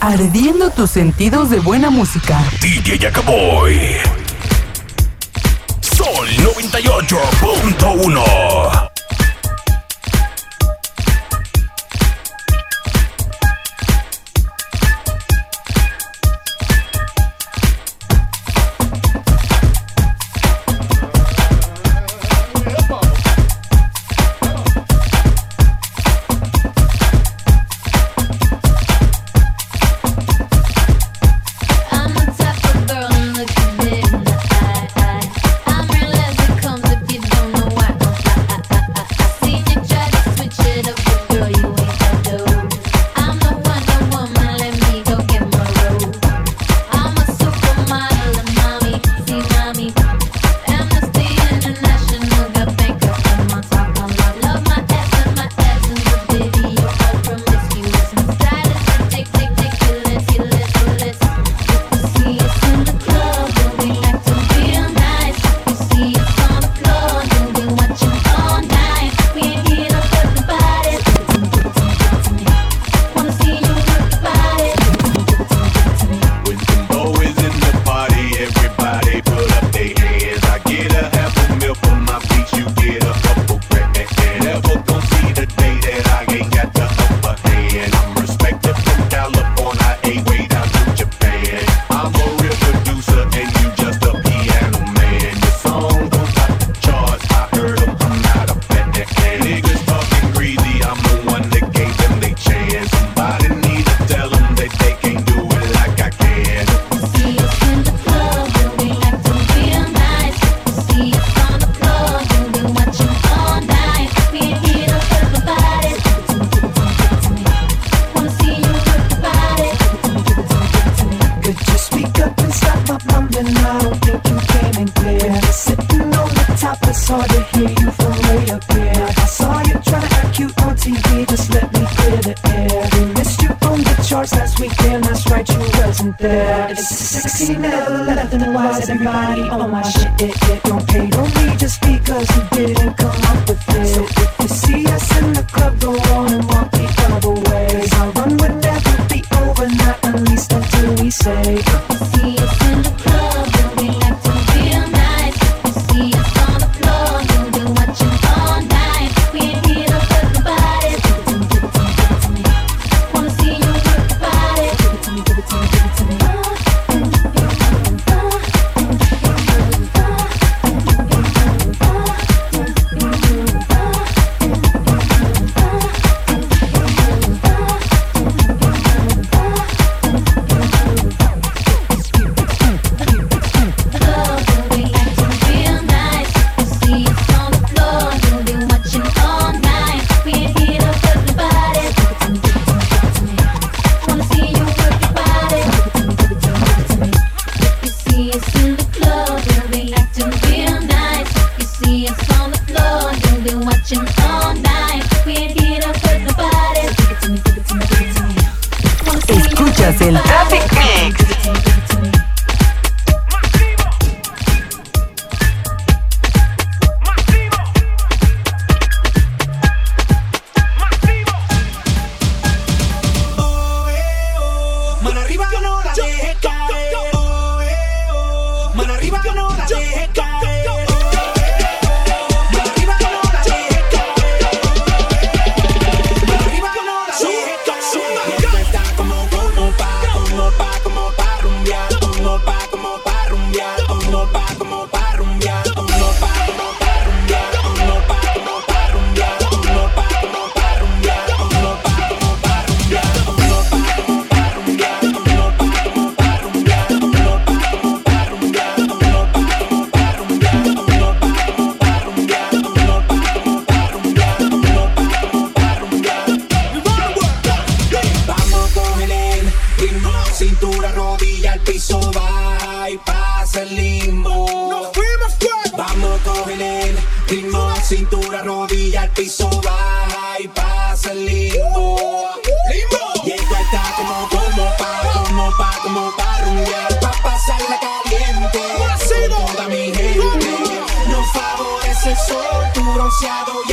ardiendo tus sentidos de buena música. DJ Jacoboy. Sol 98.1. on me just because you didn't come up with it. So if you see us in the club, go on and walk each other way. Cause our run with never be over, at least until we say. demasiado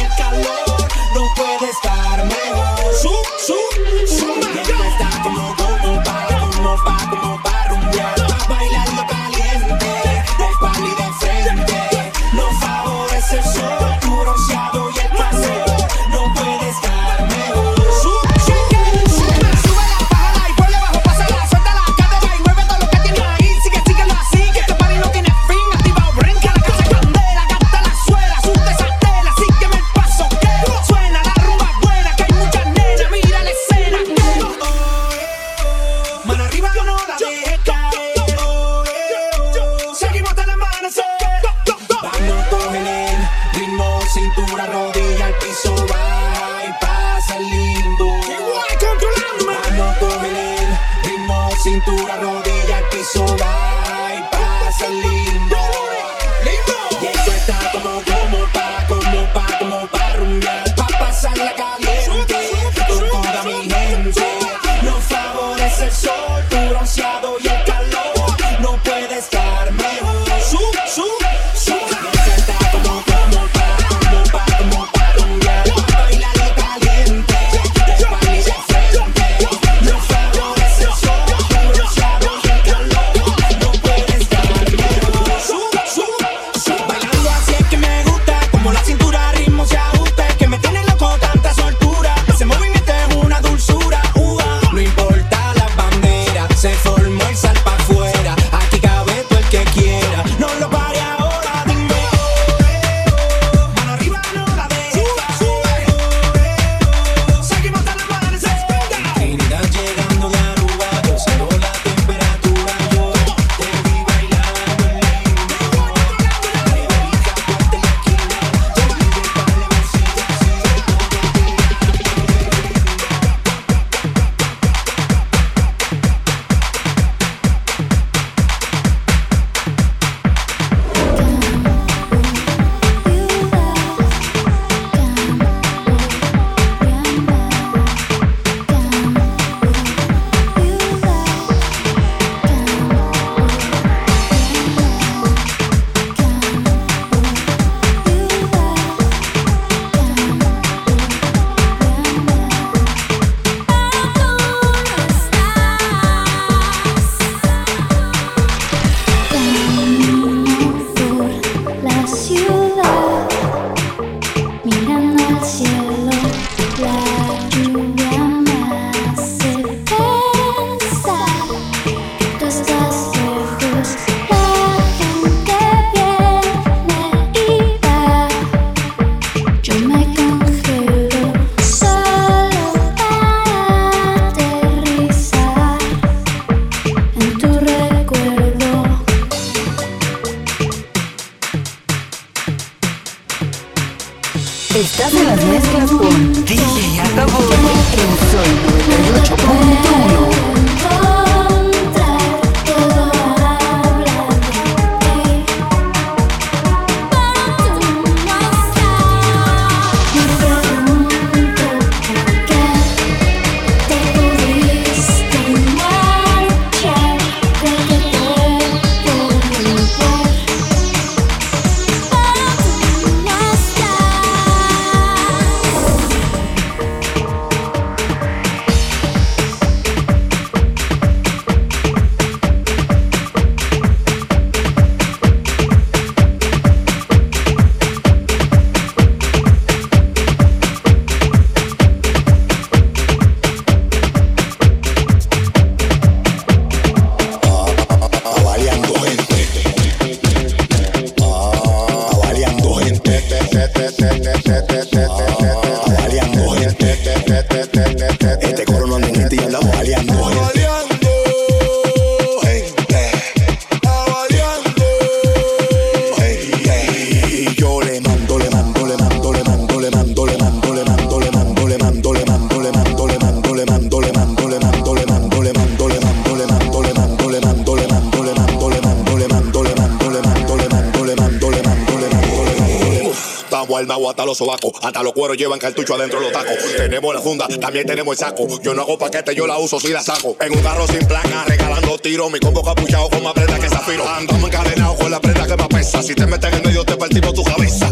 los sobacos. Hasta los cueros llevan cartucho adentro de los tacos. Tenemos la funda, también tenemos el saco. Yo no hago paquete, yo la uso si la saco. En un carro sin placa, regalando tiros. Mi combo capuchado con más prenda que zafiro. Andamos encadenados con la prenda que más pesa. Si te metes en el medio, te partimos tu cabeza.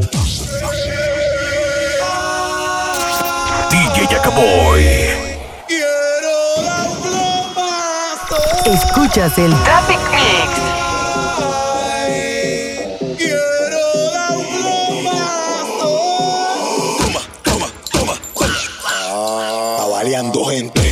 DJ Jacaboy. Escuchas el Traffic Mix. mareando gente.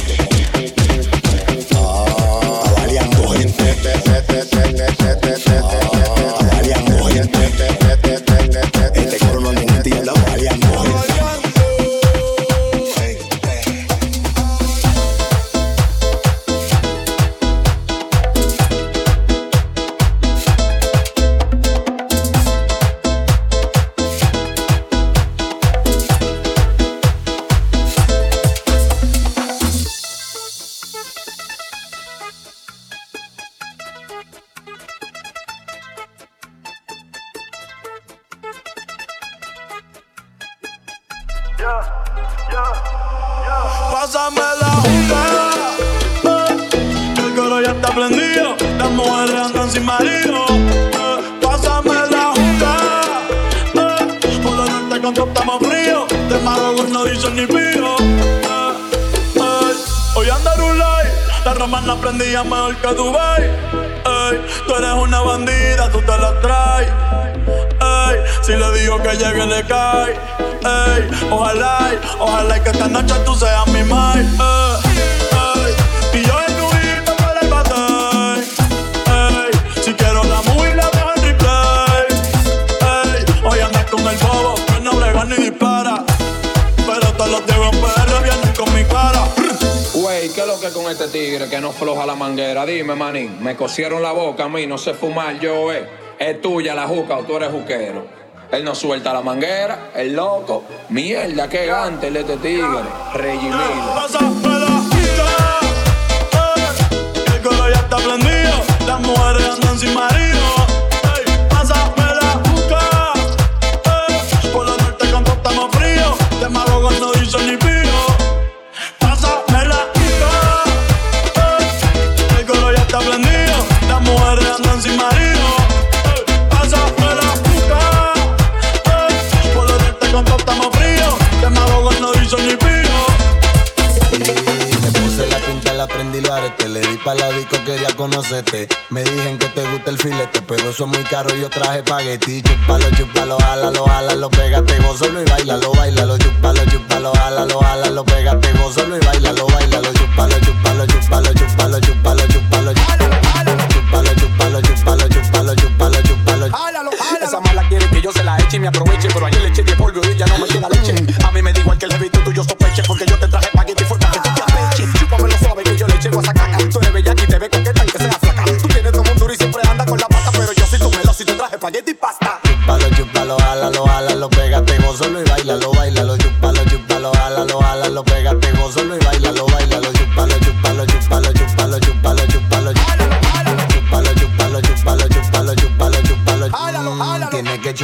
Cosieron la boca a mí, no sé fumar yo, eh. Es tuya la juca o tú eres juquero. Él no suelta la manguera, el loco. Mierda, qué gante el de este tigre. Ey, que el coro ya está prendido. Las mujeres andan sin marido. Le di pa' la disco, quería conocerte. Me dijen que te gusta el filete, pero eso es muy caro. Yo traje espagueti. Chupalo, chupalo, jálalo, jálalo, pégate, gózalo y bailalo, bailalo. Chupalo, chupalo, jálalo, jálalo, pégate, gózalo y bailalo, bailalo. Chupalo, chupalo, chupalo, chupalo, chupalo, chupalo. Chupalo, chupalo, chupalo, chupalo, chupalo, chupalo. Esa mala quiere que yo se la eche y me aproveche, pero ayer le eché de polvo y ya no me queda leche. A mí me da igual que el jevito tuyo sospeche, porque yo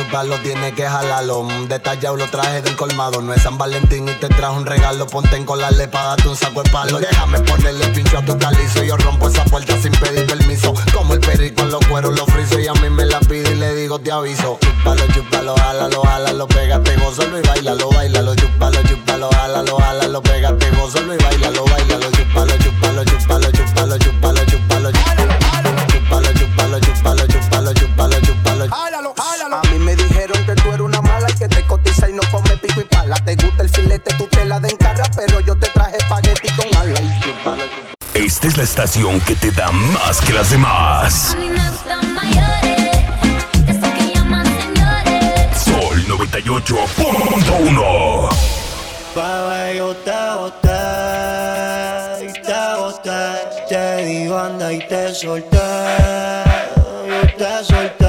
Chuparlo, tiene que jalarlo. Mm, Detallado lo traje del colmado. No es San Valentín y te trajo un regalo. Ponte en colarle para darte un saco de palo. Déjame ponerle pincho a tu calizo. Yo rompo esa puerta sin pedir permiso. Como el perico en los cueros lo friso. Y a mí me la pide y le digo te aviso. Chúpalo, chúpalo, jálalo, jálalo, pégate, gózalo y bailalo, bailalo. Chúpalo, chúpalo, jálalo, jálalo, pégate, gózalo y bailalo, bailalo. Chúpalo, chúpalo, chúpalo, chúpalo, chúpalo, chúpalo. Chúpalo, chúpalo, chúpalo, chúpalo, chúpalo, la den cara, pero yo te traje espagueti con ala. Y chúpalo, chúpalo. Esta es la estación que te da más que las demás. Sol 98.1. Bebé, yo te boté, y te boté. Te digo anda y te solté, yo te solté.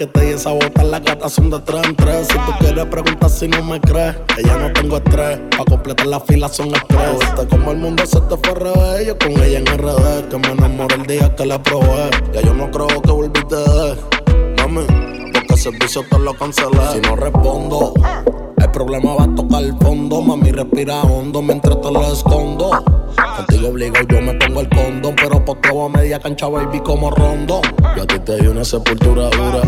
que te di esa bota, las gatas son de tres en tres. Si tú quieres preguntar si no me crees, que ya no tengo estrés. Pa' completar la fila son estrés. Viste como el mundo se te fue revés. Yo con ella en RD, que me enamoré el día que la probé. Ya yo no creo que volviste. Mami, porque el servicio te lo cancelé. Si no respondo el problema va a tocar el fondo. Mami, respira hondo mientras te lo escondo. Contigo obligado yo me pongo el condón, pero por posteo a media cancha, baby, como rondo. Yo a ti te di una sepultura dura.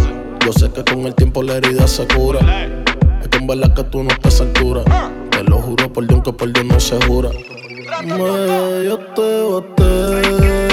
Yo sé que con el tiempo la herida se cura. Es que en verdad que tú no estás a. Te lo juro por Dios que por Dios no se jura. Me, yo te boté.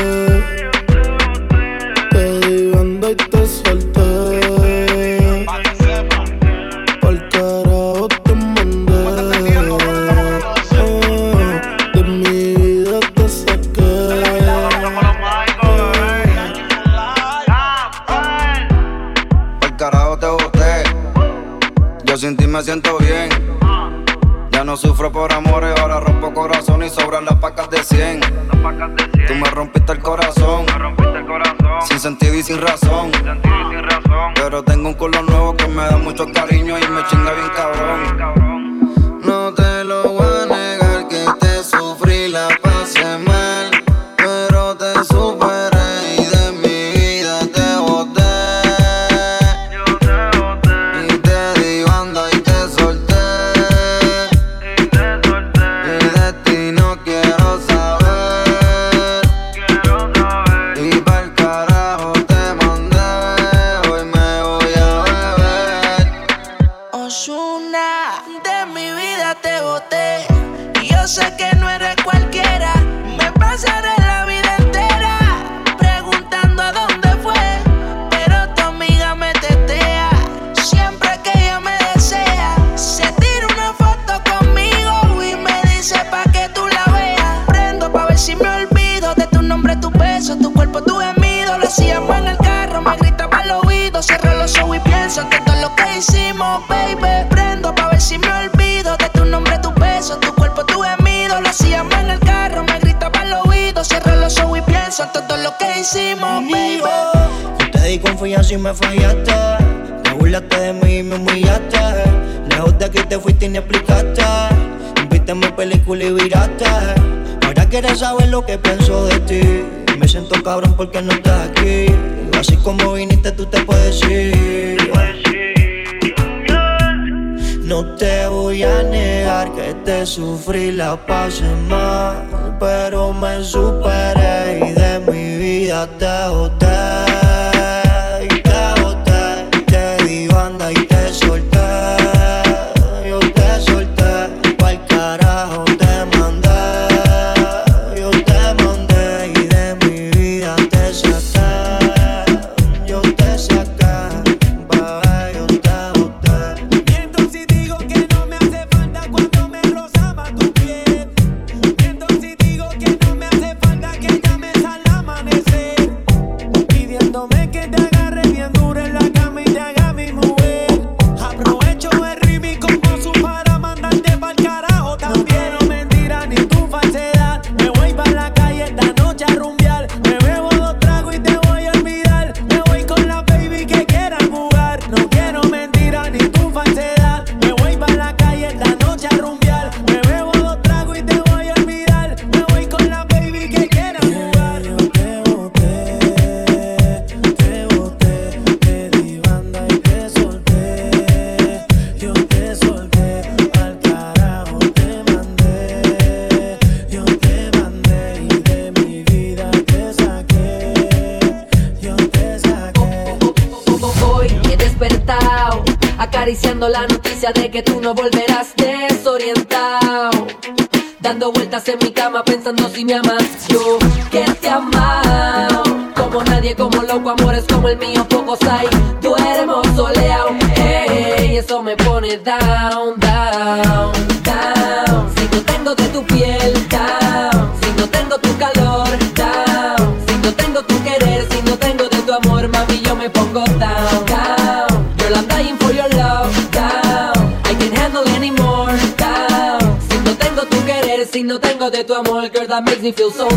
e feel so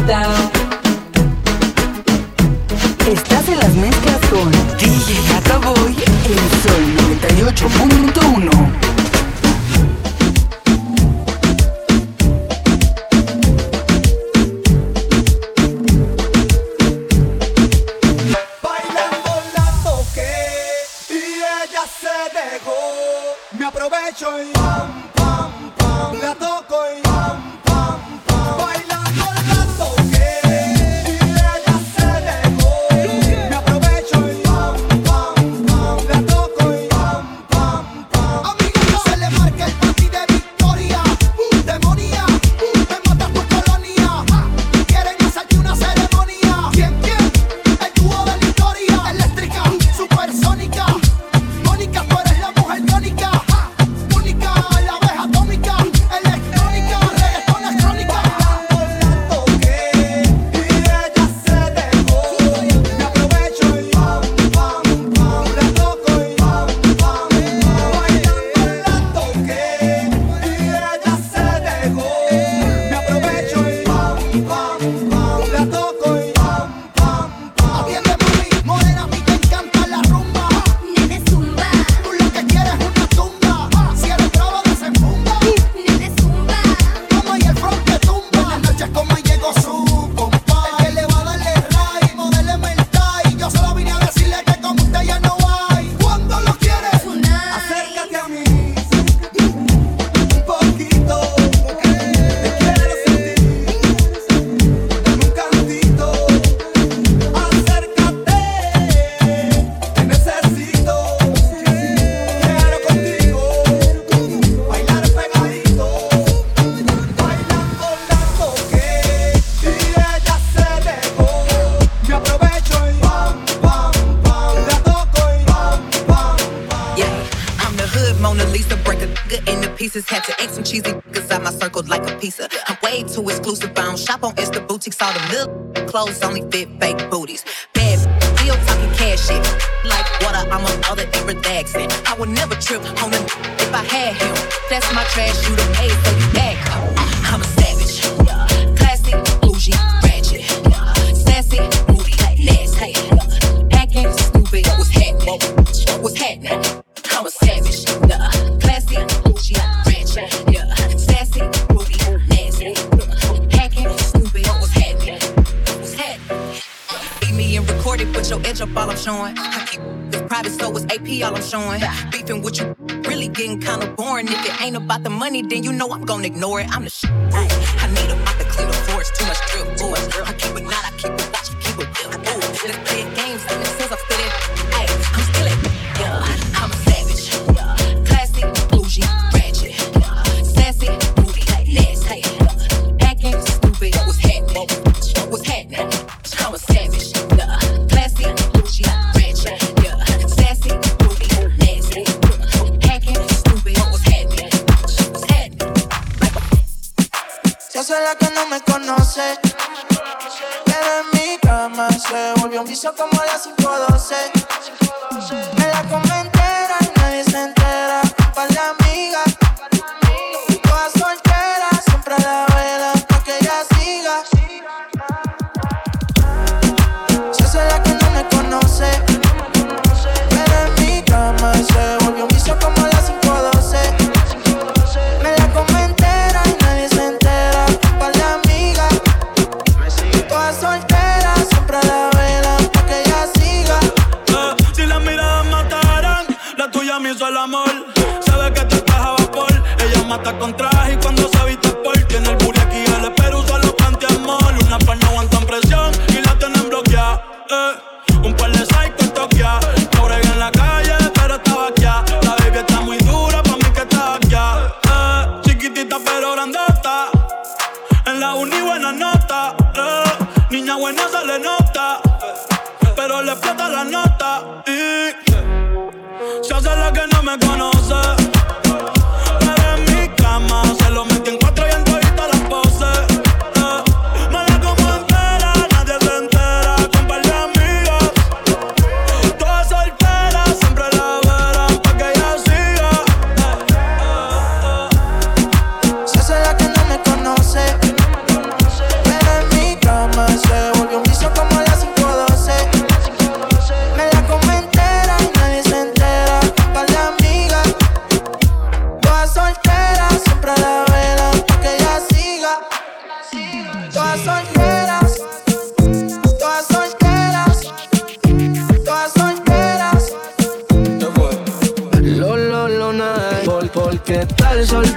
el sol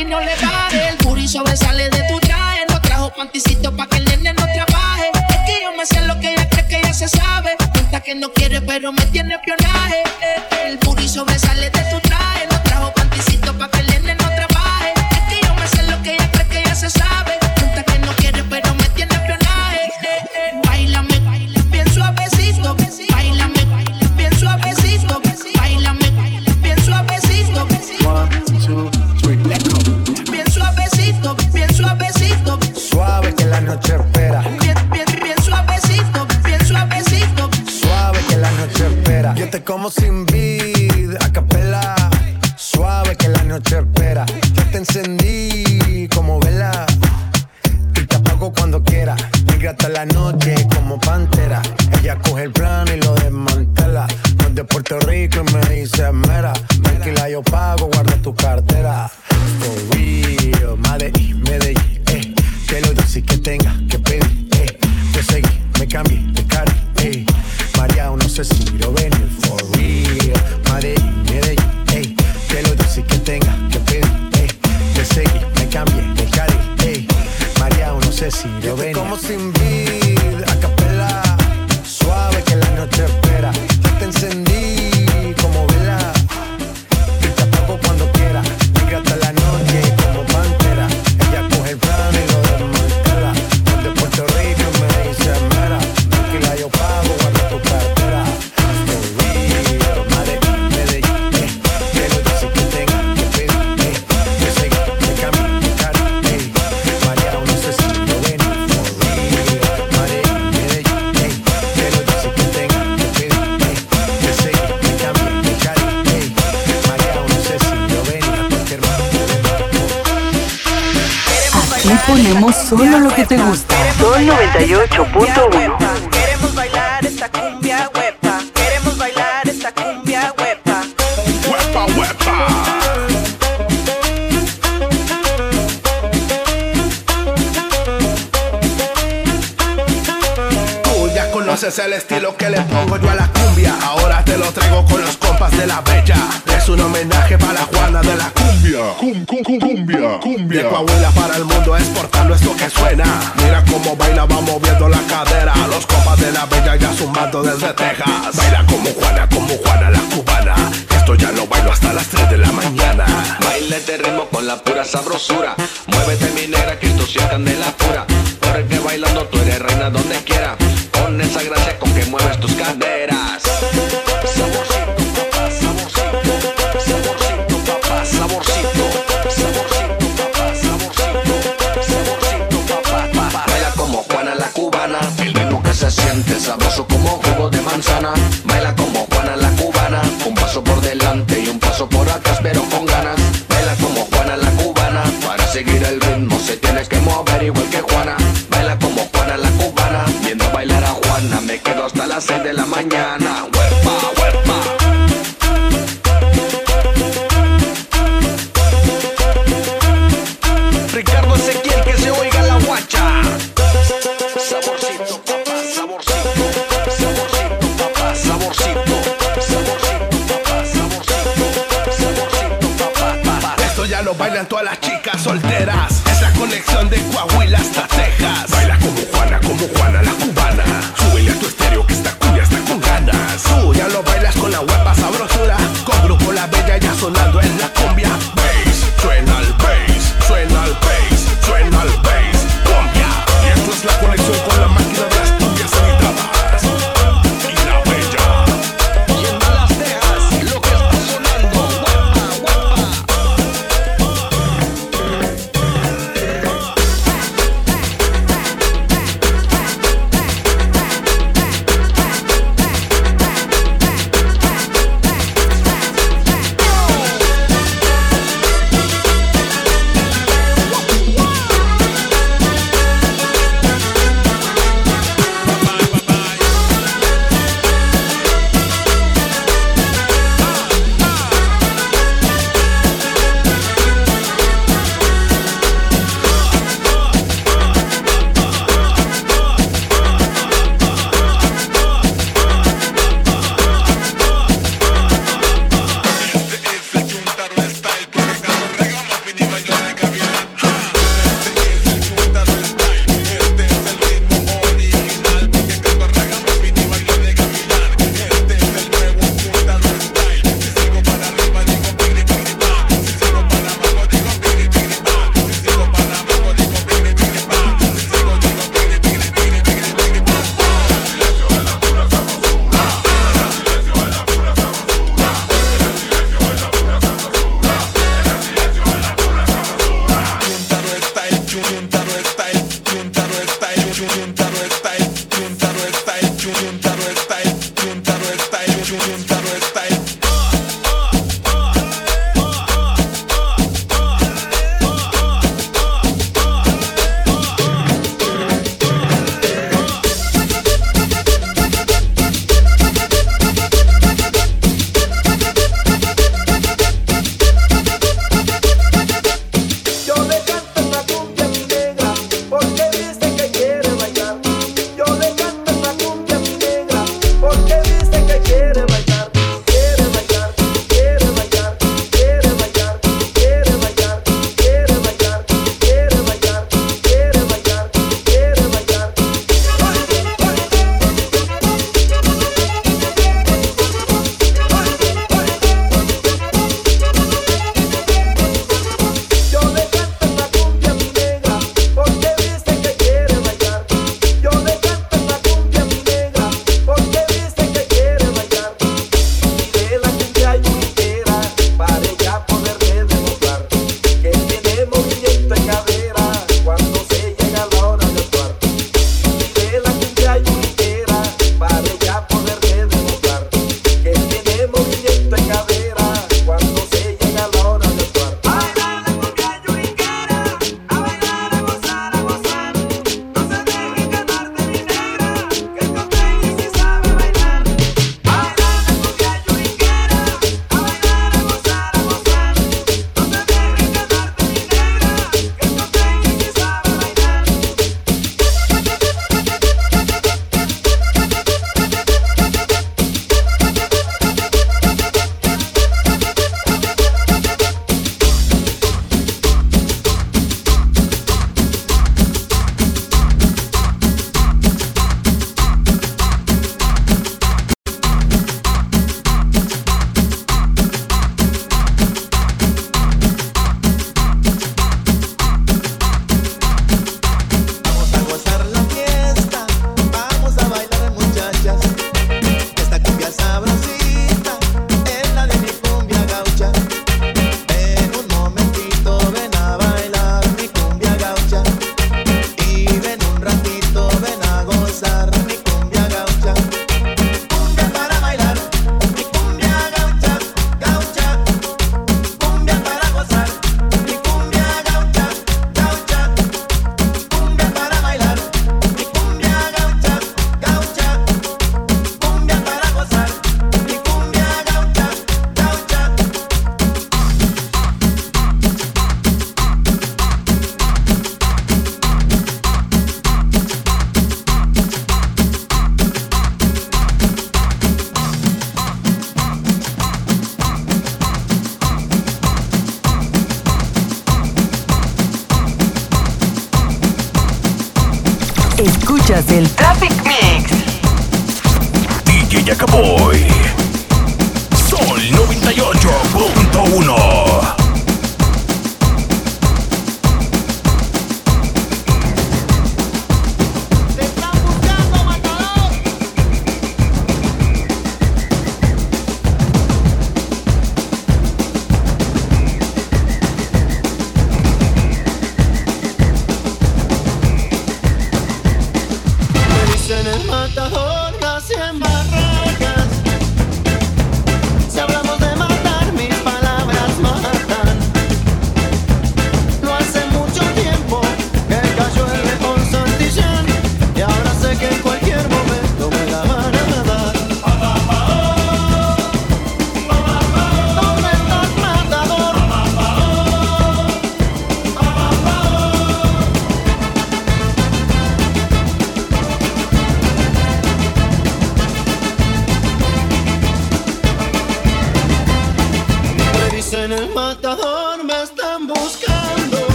y no le pare. El puri sobresale de tu traje. No trajo panticito pa' que el nene no trabaje. Es que yo me sé lo que ella cree que ya se sabe. Cuenta que no quiere, pero me tiene espionaje. El puri sobresale de tu traje. conoces el estilo que le pongo yo a la cumbia. Ahora te lo traigo con los compas de la bella. Es un homenaje para la Juana de la cumbia. Cum, cum, cum, cumbia, cumbia. De Coahuila para el mundo exportando esto que suena. Mira cómo baila, va moviendo la cadera. Los compas de la bella ya sumando desde Texas. Baila como Juana, como Juana la cumbia. Ya lo bailo hasta las 3 de la mañana. Baila este ritmo con la pura sabrosura. Muévete mi negra que esto sea candela pura. Porque bailando tú eres reina donde quiera. Con esa gracia con que mueves tus caderas. Saborcito, papá, saborcito. Saborcito, papá, saborcito. Saborcito, papá, saborcito. Saborcito, papá, papá. Baila como Juana la cubana. El ritmo que se siente sabroso como jugo de manzana. Baila como de la mañana. Huepa, huepa. Ricardo Ezequiel, que se oiga la guacha. Saborcito, papá, saborcito. Saborcito, papá, saborcito. Saborcito, papá, saborcito. Saborcito, papá, papá. Esto ya lo bailan todas las chicas solteras. Es la conexión de Coahuila hasta Texas.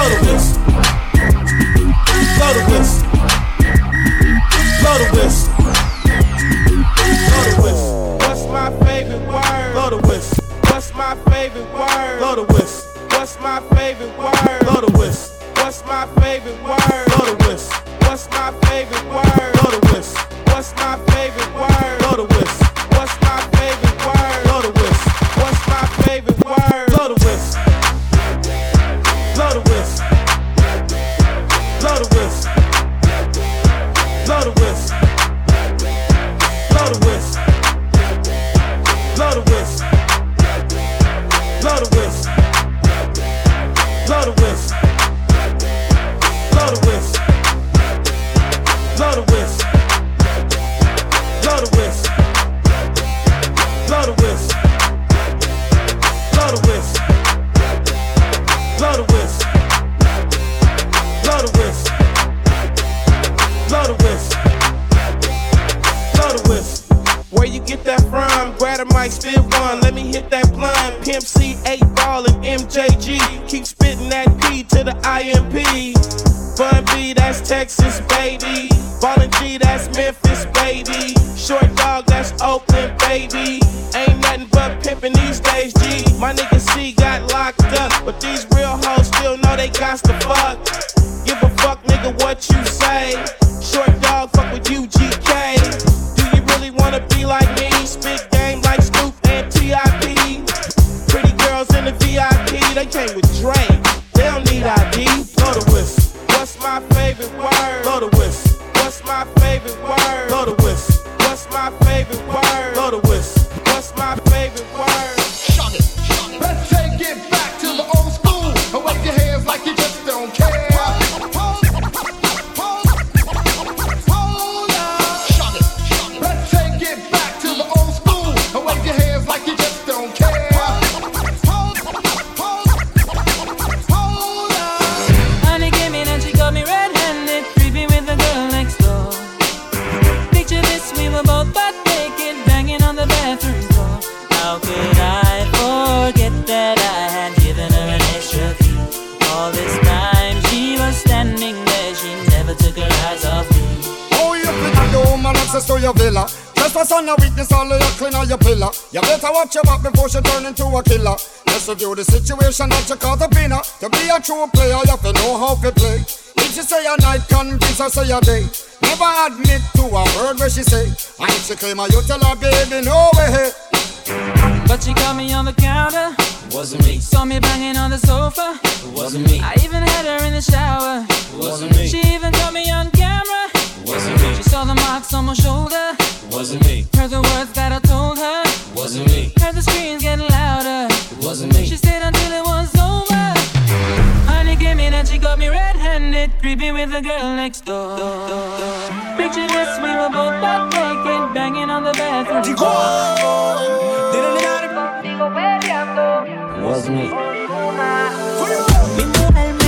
Blow the whistle. Blow the whistle. Blow the whistle. Blow the whistle. What's my favorite word? Blow the whistle. What's my favorite word? Blow the whistle. What's my favorite word? Blow the whistle. What's my favorite word? Blow the whistle. What's my favorite word? Blow the whistle. What's my favorite word? Blow the whistle. What's JG. Keep spitting that P to the IMP. Bun B, that's Texas, baby. Ballin' G, that's Memphis, baby. Short dog, that's Oakland, baby. Ain't nothing but pimpin' these days, G. My nigga C got locked up, but these real hoes still know they got to fuck. Give a fuck, nigga, what you say. love the whistle. What's my favorite part? Watch your back before she turn into a killer. Let's review the situation that you call the winner. To be a true player, you have to know how to play. If she say a night, convince her say a day. Never admit to a word where she say. And if she claim her, you tell her, baby, no way. But she caught me on the counter. Wasn't me. Saw me banging on the sofa. Wasn't me. I even had her in the shower. Wasn't me. She even caught me on camera. Wasn't me. She saw the marks on my shoulder. Wasn't me. Heard the words that I told her. Wasn't me. Heard the screams getting louder. Wasn't me. She stayed until it was over. Honey came in and she got me red-handed, creeping with the girl next door. Picture this, we were both butt naked, banging on the bathroom Wasn't me. Mi mujer me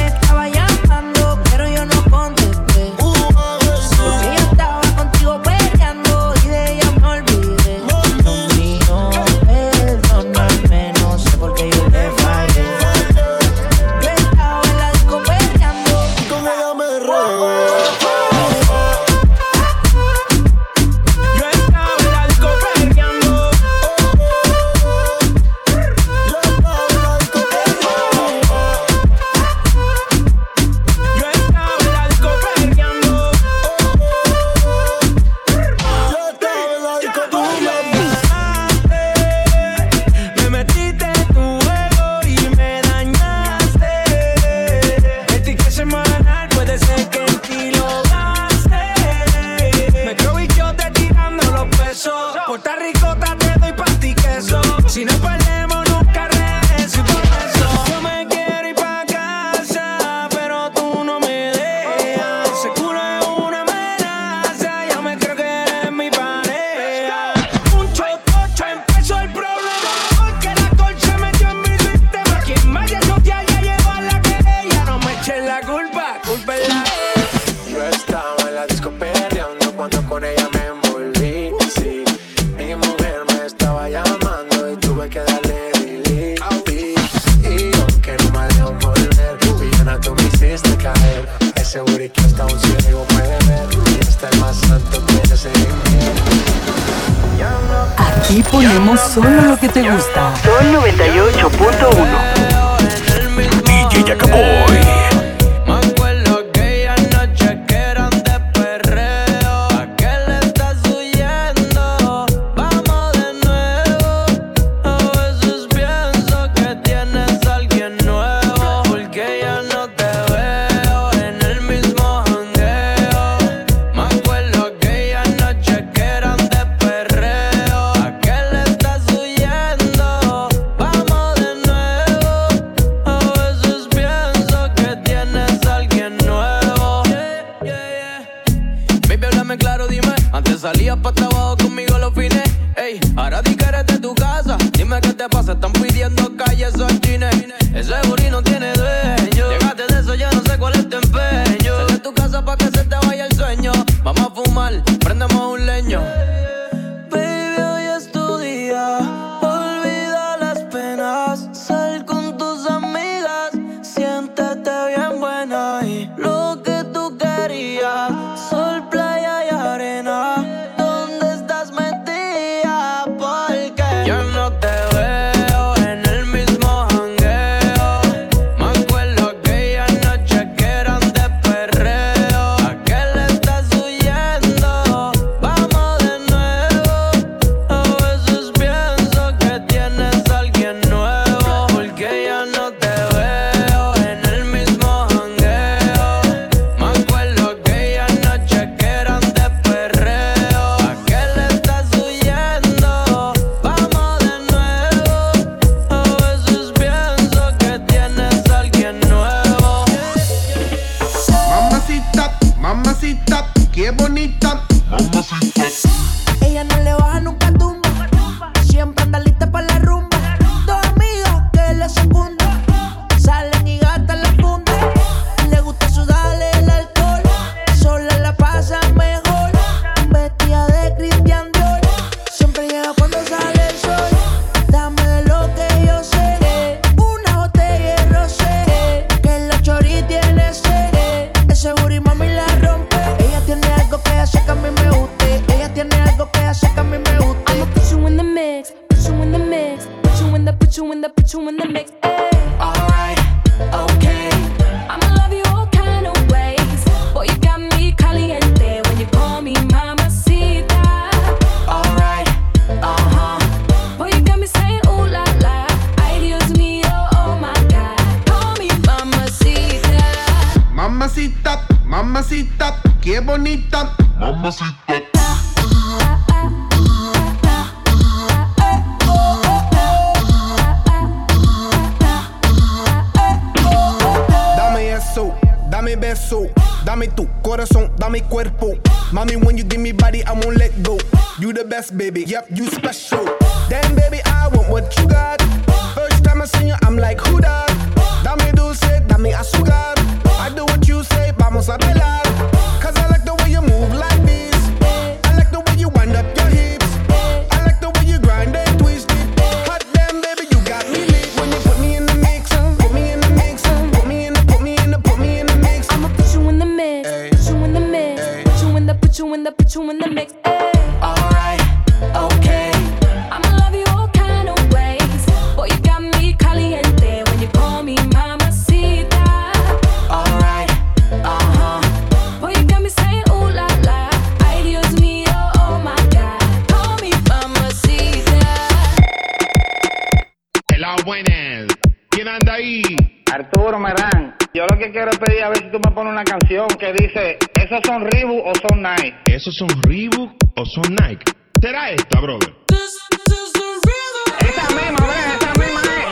¿esos son Reebok o son Nike? ¿Esos son Reebok o son Nike? ¿Será esta, brother? Esa misma, ven, esa misma es.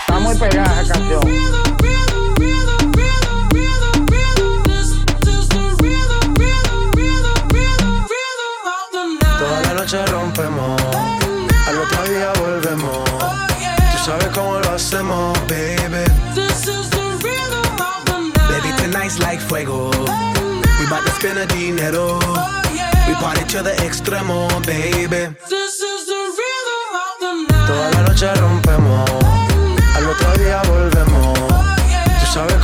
Está muy pegada esa canción. Bout to spend the dinero. We party to the extremo, baby. Toda la noche rompemos, al otro día volvemos. Tú sabes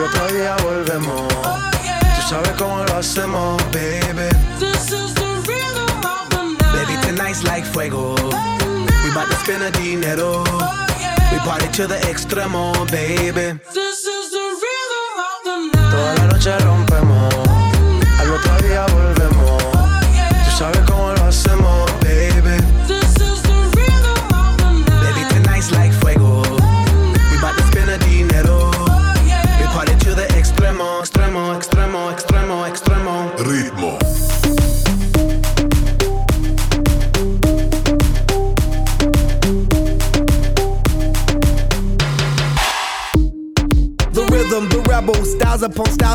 al otro día volvemos. Tú sabes cómo lo hacemos, baby. Baby, tonight's like fuego. We bout to spend the dinero. We party to the extremo, baby. Toda la noche rompemos, al otro día volvemos.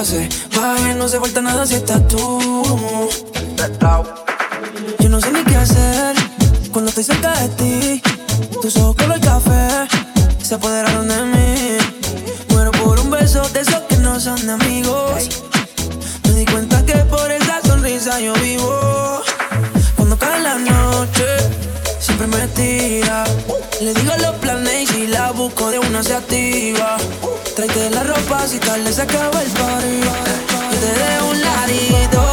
nunca se baje. No se falta nada si estás tú. Yo no sé ni qué hacer cuando estoy cerca de ti. Tus ojos color café se apoderaron de mí. Muero por un beso de esos que no son de amigos. Me di cuenta que por esa sonrisa yo vivo. Cuando cae la noche, siempre me tira. Le digo los planes y si la busco de una se activa. Tráete la ropa si tal le se acaba el party. Yo te dejo un ladito.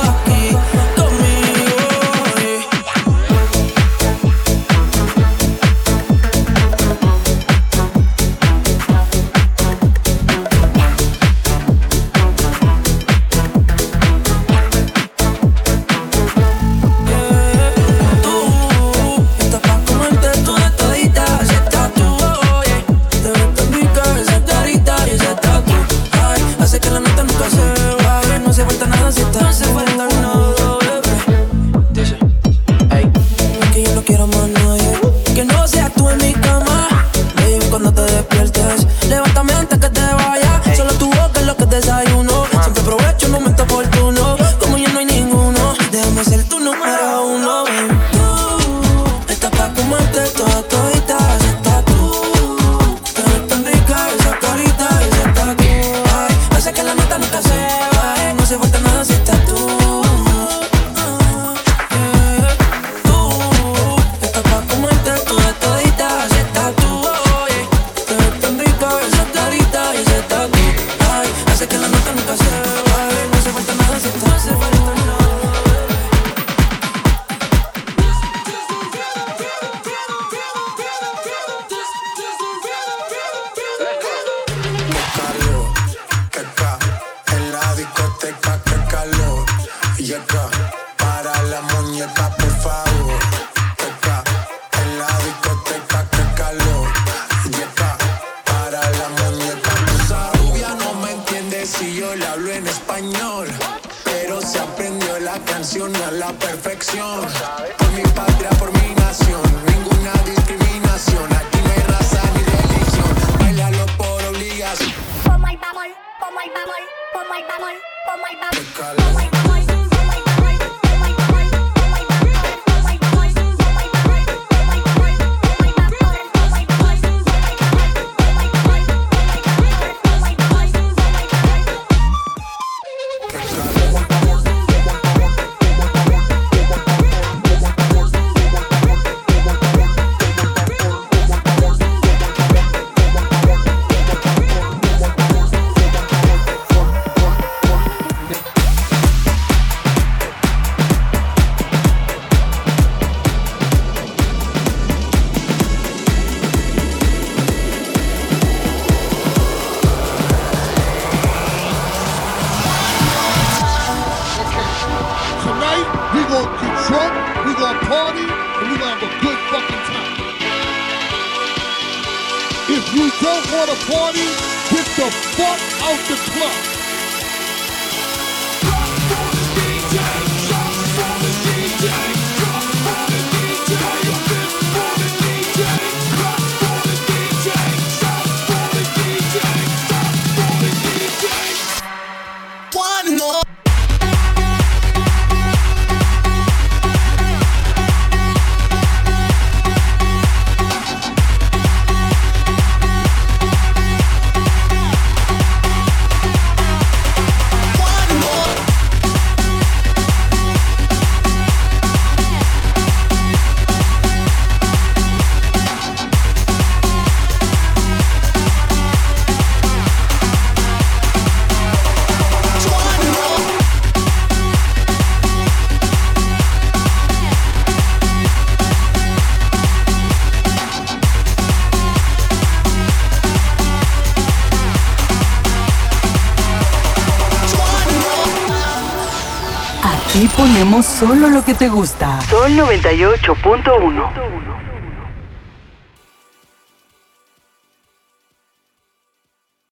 Solo lo que te gusta. Sol 98.1.